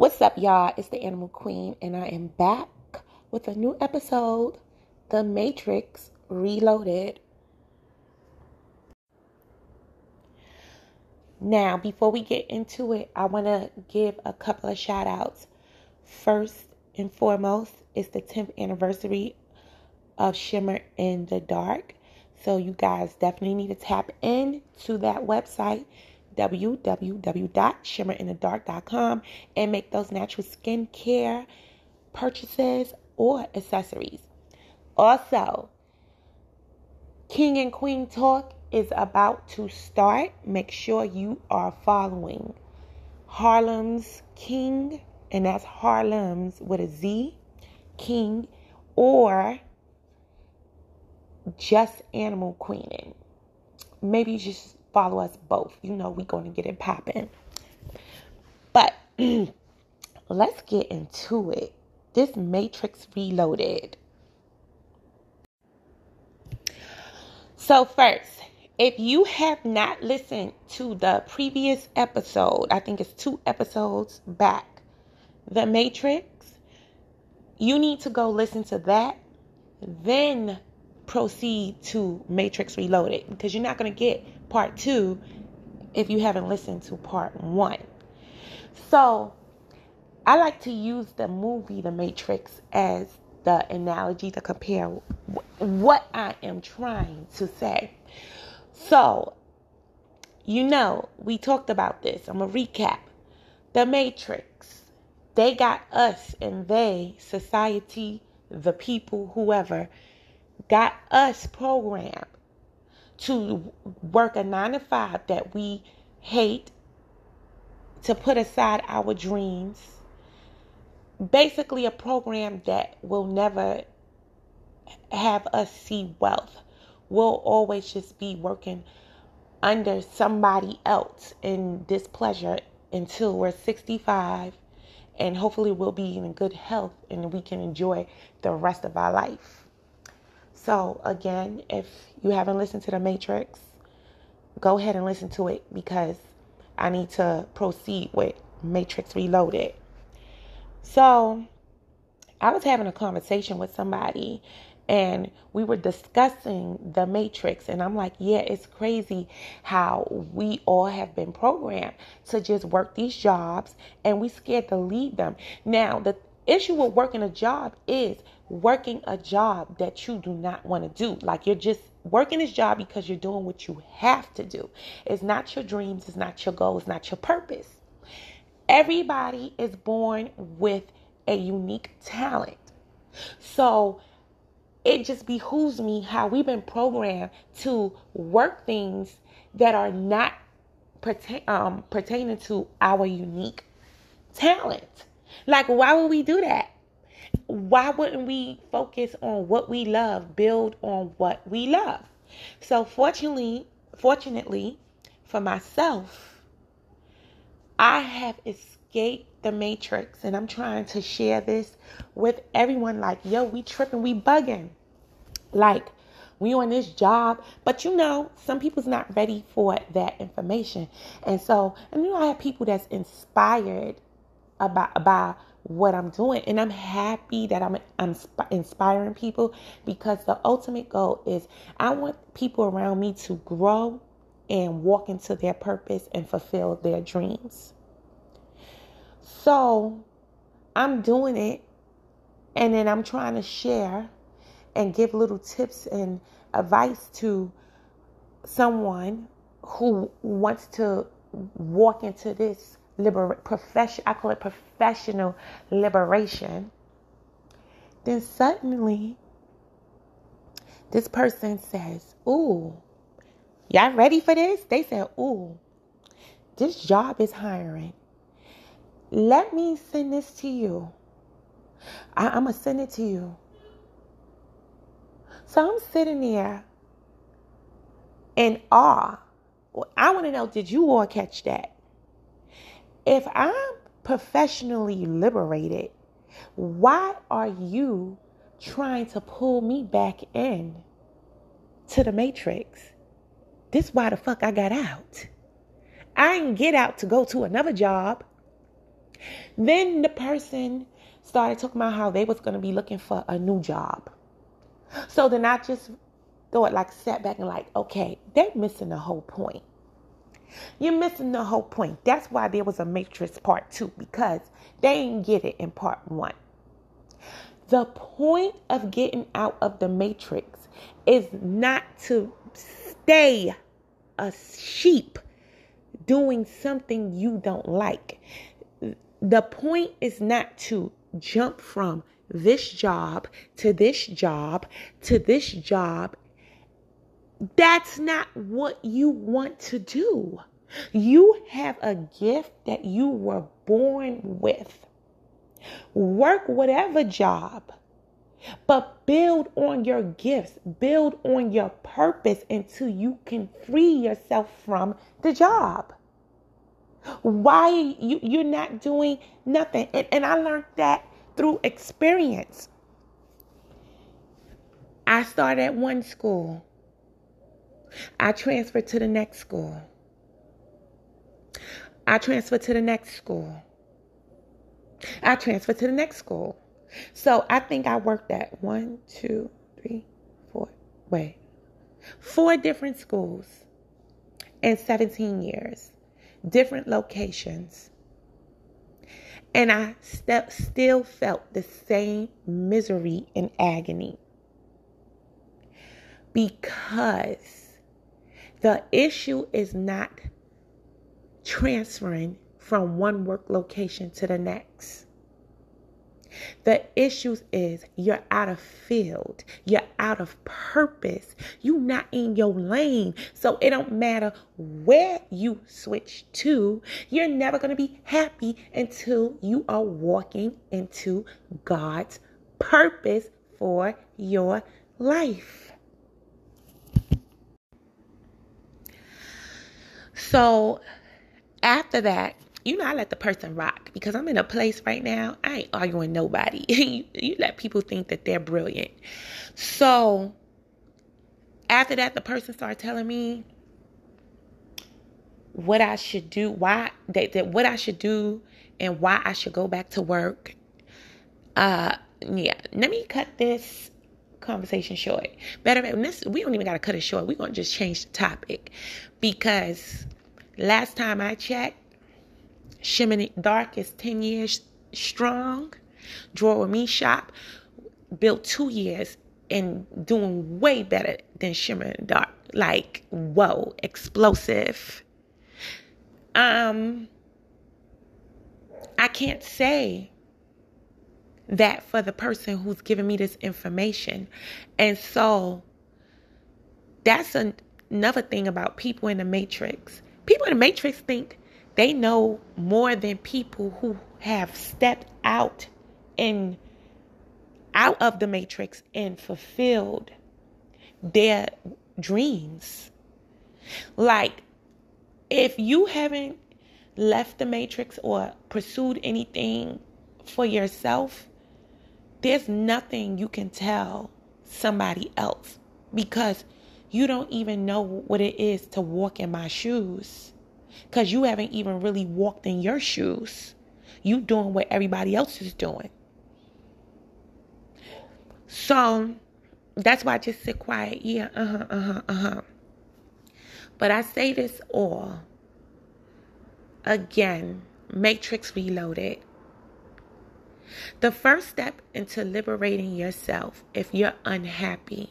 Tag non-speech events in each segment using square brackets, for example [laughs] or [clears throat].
What's up, y'all? It's the Animal Queen, and I am back with a new episode The Matrix Reloaded. Now, before we get into it, I want to give a couple of shout outs. First and foremost, it's the 10th anniversary of Shimmer in the Dark. So, you guys definitely need to tap in to that website www.shimmerinthedark.com and make those natural skincare purchases or accessories. Also, King and Queen Talk is about to start. Make sure you are following Harlem's King, and that's Harlem's with a Z, King, or just Animal Queening. Maybe you just follow us both. You know we're going to get it popping. But [clears throat] let's get into it. This Matrix Reloaded. So, first, if you have not listened to the previous episode, I think it's two episodes back, The Matrix, you need to go listen to that. Then proceed to Matrix Reloaded because you're not going to get part two if you haven't listened to part one. So, I like to use the movie The Matrix as the analogy to compare what I am trying to say. So, you know, we talked about this. I'm going to recap. The Matrix, they got us and they, society, the people, whoever, got us programmed to work a nine to five that we hate, to put aside our dreams. Basically, a program that will never have us see wealth. We'll always just be working under somebody else in displeasure until we're 65 and hopefully we'll be in good health and we can enjoy the rest of our life. So, again, if you haven't listened to The Matrix, go ahead and listen to it because I need to proceed with Matrix Reloaded. So, I was having a conversation with somebody and we were discussing the matrix and i'm like yeah it's crazy how we all have been programmed to just work these jobs and we scared to leave them now the issue with working a job is working a job that you do not want to do. Like you're just working this job because you're doing what you have to do. It's not your dreams, it's not your goals, not your purpose. Everybody is born with a unique talent. So it just behooves me how we've been programmed to work things that are not pertain, um, pertaining to our unique talent. Like, why would we do that? Why wouldn't we focus on what we love, build on what we love? So fortunately, fortunately for myself, I have escaped the matrix and I'm trying to share this with everyone like, yo, we tripping, we bugging. Like we on this job, but you know, some people's not ready for that information. And so, and you know, I have people that's inspired about about what I'm doing. And I'm happy that I'm, I'm inspiring people because the ultimate goal is I want people around me to grow and walk into their purpose and fulfill their dreams. So I'm doing it and then I'm trying to share and give little tips and advice to someone who wants to walk into this liber- profession I call it professional liberation, then suddenly this person says, Ooh, y'all ready for this? They said, Ooh, this job is hiring. Let me send this to you. I, I'm going to send it to you. So I'm sitting there in awe. I want to know did you all catch that? If I'm professionally liberated, why are you trying to pull me back in to the matrix? This why the fuck I got out. I didn't get out to go to another job. Then the person started talking about how they was to be looking for a new job. So then I just thought like sat back and like, okay, they're missing the whole point. You're missing the whole point. That's why there was a matrix part two because they didn't get it in part one. The point of getting out of the matrix is not to stay a sheep doing something you don't like. The point is not to jump from this job to this job to this job. That's not what you want to do. You have a gift that you were born with. Work whatever job, but build on your gifts, build on your purpose until you can free yourself from the job. Why you you're not doing nothing? And, and I learned that through experience. I started at one school. I transferred to the next school. I transferred to the next school. I transferred to the next school. So I think I worked at one, two, three, four, wait, four different schools in 17 years, different locations. And I st- still felt the same misery and agony because the issue is not transferring from one work location to the next. The issues is you're out of field. You're out of purpose. you're not in your lane. So it don't matter where you switch to. You're never going to be happy until you are walking into God's purpose for your life. So after that, you know, I let the person rock because I'm in a place right now. I ain't arguing nobody. [laughs] you, you let people think that they're brilliant. So after that, the person started telling me what I should do, why that, that what I should do, and why I should go back to work. Uh, yeah. Let me cut this conversation short. Better, this we don't even gotta cut it short. We're gonna just change the topic because last time I checked Shimmering Dark is 10 years strong. Draw with Me shop built two years and doing way better than Shimmering Dark. Like, whoa, explosive. Um, I can't say that for the person who's giving me this information. And so that's an, another thing about people in the matrix. People in the matrix think they know more than people who have stepped out and out of the matrix and fulfilled their dreams. Like, if you haven't left the matrix or pursued anything for yourself, there's nothing you can tell somebody else because you don't even know what it is to walk in my shoes because you haven't even really walked in your shoes. You doing what everybody else is doing. So that's why I just sit quiet. Yeah, uh huh, uh huh, uh huh. But I say this all again Matrix Reloaded. The first step into liberating yourself, if you're unhappy,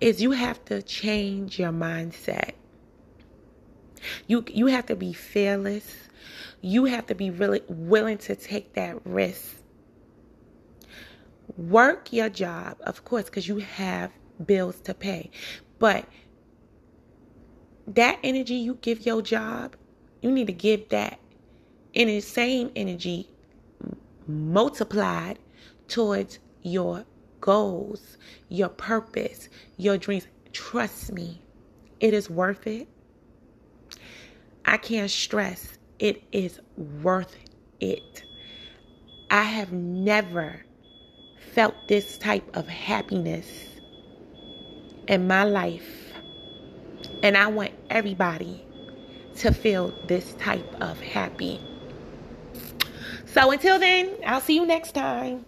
is you have to change your mindset. You you have to be fearless. You have to be really willing to take that risk. Work your job, of course, because you have bills to pay. But that energy you give your job, you need to give that in the same energy multiplied towards your goals, your purpose, your dreams. Trust me, it is worth it. I can't stress it is worth it. I have never felt this type of happiness in my life. And I want everybody to feel this type of happy. So until then, I'll see you next time.